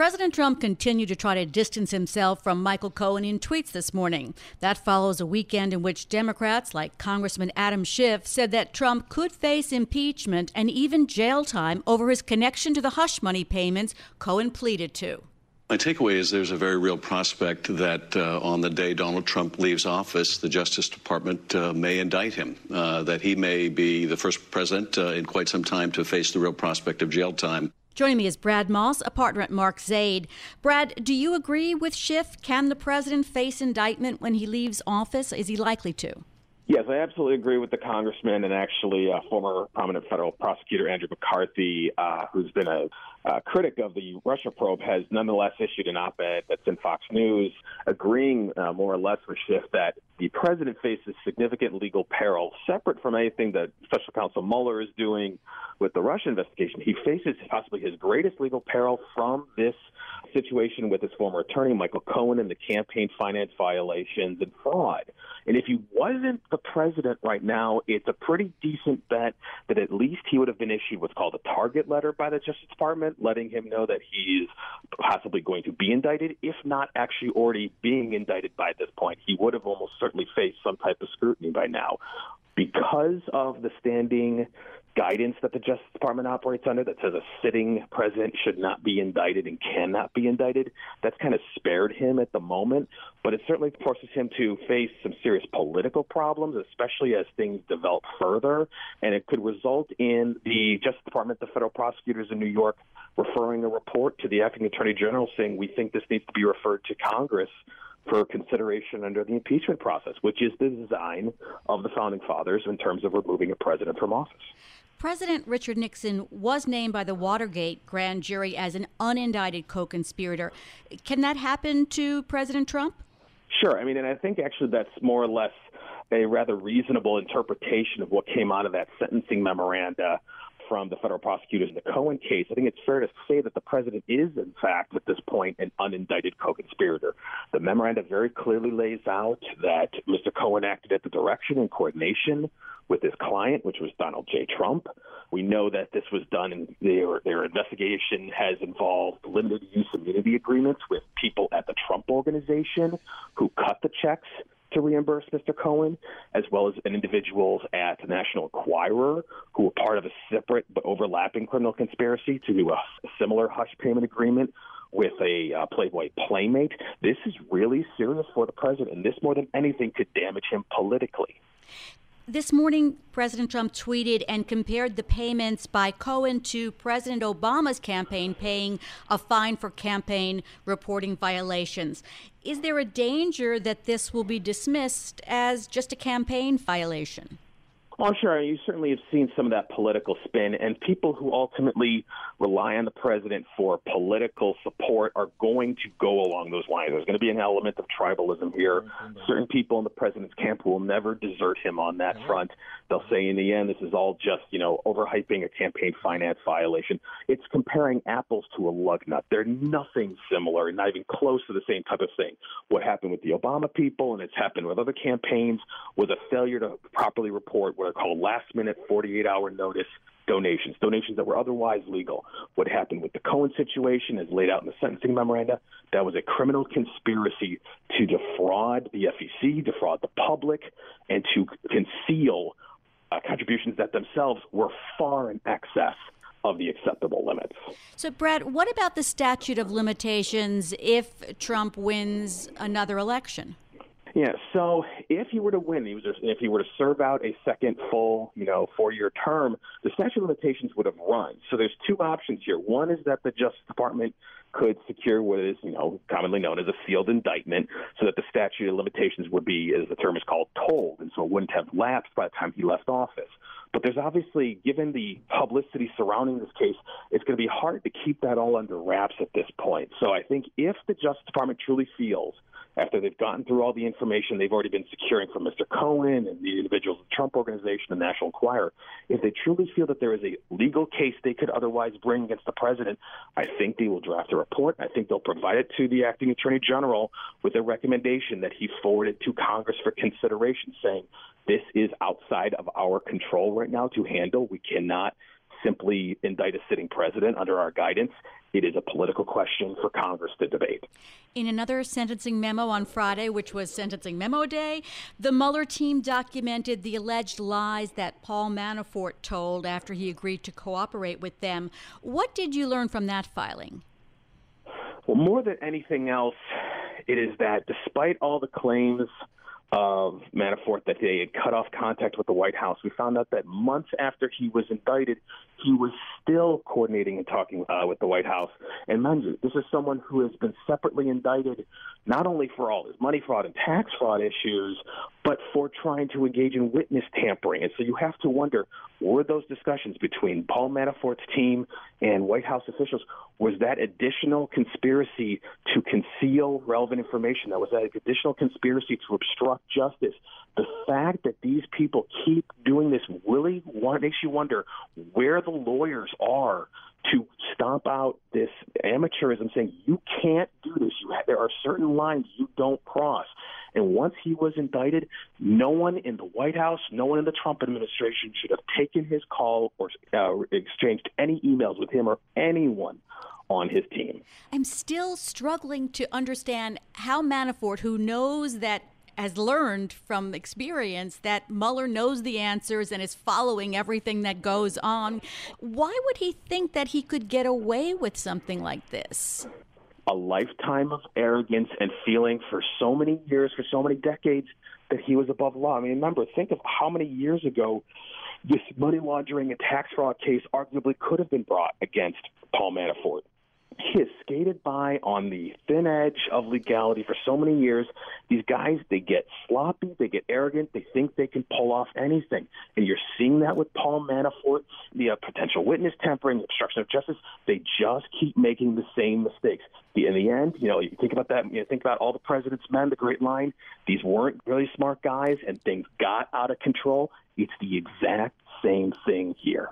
President Trump continued to try to distance himself from Michael Cohen in tweets this morning. That follows a weekend in which Democrats, like Congressman Adam Schiff, said that Trump could face impeachment and even jail time over his connection to the hush money payments Cohen pleaded to. My takeaway is there's a very real prospect that uh, on the day Donald Trump leaves office, the Justice Department uh, may indict him, uh, that he may be the first president uh, in quite some time to face the real prospect of jail time. Joining me is Brad Moss, a partner at Mark Zaid. Brad, do you agree with Schiff? Can the president face indictment when he leaves office? Is he likely to? Yes, I absolutely agree with the congressman and actually uh, former prominent federal prosecutor Andrew McCarthy, uh, who's been a uh, critic of the Russia probe, has nonetheless issued an op-ed that's in Fox News, agreeing uh, more or less with Schiff that the president faces significant legal peril, separate from anything that Special Counsel Mueller is doing with the Russia investigation. He faces possibly his greatest legal peril from this situation with his former attorney Michael Cohen and the campaign finance violations and fraud. And if he wasn't the president right now, it's a pretty decent bet that at least he would have been issued what's called a target letter by the Justice Department, letting him know that he's possibly going to be indicted, if not actually already being indicted by this point. He would have almost certainly faced some type of scrutiny by now. Because of the standing guidance that the Justice Department operates under that says a sitting president should not be indicted and cannot be indicted. That's kind of spared him at the moment, but it certainly forces him to face some serious political problems, especially as things develop further. And it could result in the Justice Department, the federal prosecutors in New York, referring a report to the acting attorney general saying, we think this needs to be referred to Congress for consideration under the impeachment process, which is the design of the founding fathers in terms of removing a president from office. President Richard Nixon was named by the Watergate grand jury as an unindicted co conspirator. Can that happen to President Trump? Sure. I mean, and I think actually that's more or less a rather reasonable interpretation of what came out of that sentencing memoranda from the federal prosecutors in the Cohen case, I think it's fair to say that the president is, in fact, at this point, an unindicted co conspirator. The memorandum very clearly lays out that Mr. Cohen acted at the direction and coordination with his client, which was Donald J. Trump. We know that this was done, and their, their investigation has involved limited use immunity agreements with people at the Trump organization who cut the checks to reimburse Mr. Cohen, as well as individuals at National Enquirer who were part of a separate but overlapping criminal conspiracy to do a similar hush payment agreement with a uh, Playboy playmate. This is really serious for the president, and this more than anything could damage him politically. This morning, President Trump tweeted and compared the payments by Cohen to President Obama's campaign paying a fine for campaign reporting violations. Is there a danger that this will be dismissed as just a campaign violation? Well, sure. You certainly have seen some of that political spin, and people who ultimately rely on the president for political support are going to go along those lines. There's going to be an element of tribalism here. Mm-hmm. Mm-hmm. Certain people in the president's camp will never desert him on that front. They'll say in the end, this is all just, you know, overhyping a campaign finance violation. It's comparing apples to a lug nut. They're nothing similar, not even close to the same type of thing. What happened with the Obama people, and it's happened with other campaigns, was a failure to properly report what are called last minute 48 hour notice donations, donations that were otherwise legal. What happened with the Cohen situation is laid out in the sentencing memoranda. That was a criminal conspiracy to defraud the FEC, defraud the public, and to conceal uh, contributions that themselves were far in excess of the acceptable limits. So, Brad, what about the statute of limitations if Trump wins another election? Yeah. So if he were to win, he was if he were to serve out a second full, you know, four-year term, the statute of limitations would have run. So there's two options here. One is that the Justice Department could secure what is, you know, commonly known as a sealed indictment, so that the statute of limitations would be, as the term is called, tolled, and so it wouldn't have lapsed by the time he left office. But there's obviously, given the publicity surrounding this case, it's going to be hard to keep that all under wraps at this point. So I think if the Justice Department truly feels after they've gotten through all the information they've already been securing from Mr. Cohen and the individuals of the Trump Organization, the National Enquirer, if they truly feel that there is a legal case they could otherwise bring against the president, I think they will draft a report. I think they'll provide it to the acting attorney general with a recommendation that he forwarded to Congress for consideration, saying this is outside of our control right now to handle. We cannot simply indict a sitting president under our guidance. It is a political question for Congress to debate. In another sentencing memo on Friday, which was Sentencing Memo Day, the Mueller team documented the alleged lies that Paul Manafort told after he agreed to cooperate with them. What did you learn from that filing? Well, more than anything else, it is that despite all the claims of Manafort that they had cut off contact with the White House. We found out that months after he was indicted, he was still coordinating and talking uh, with the White House. And mind you, this is someone who has been separately indicted not only for all his money fraud and tax fraud issues, but for trying to engage in witness tampering. And so you have to wonder were those discussions between Paul Manafort's team and White House officials, was that additional conspiracy to conceal relevant information? That was that additional conspiracy to obstruct justice? The fact that these people keep doing this really makes you wonder where the lawyers are to stomp out this amateurism, saying you can't do this. You have, there are certain lines you don't cross. And once he was indicted, no one in the White House, no one in the Trump administration should have taken his call or uh, exchanged any emails with him or anyone on his team. I'm still struggling to understand how Manafort, who knows that has learned from experience that Mueller knows the answers and is following everything that goes on. Why would he think that he could get away with something like this? A lifetime of arrogance and feeling for so many years, for so many decades, that he was above law. I mean, remember, think of how many years ago this money laundering and tax fraud case arguably could have been brought against Paul Manafort has skated by on the thin edge of legality for so many years. These guys, they get sloppy, they get arrogant, they think they can pull off anything. And you're seeing that with Paul Manafort, the uh, potential witness tampering, obstruction of justice. They just keep making the same mistakes. In the end, you know, you think about that, you know, think about all the president's men, the great line. These weren't really smart guys, and things got out of control. It's the exact same thing here.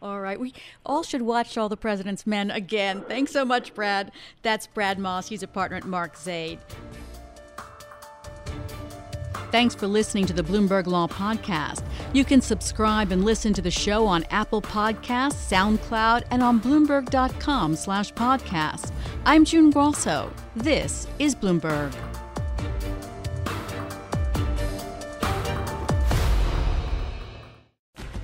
All right. We all should watch All the President's Men again. Thanks so much, Brad. That's Brad Moss. He's a partner at Mark Zaid. Thanks for listening to the Bloomberg Law Podcast. You can subscribe and listen to the show on Apple Podcasts, SoundCloud, and on Bloomberg.com slash podcast. I'm June Grosso. This is Bloomberg.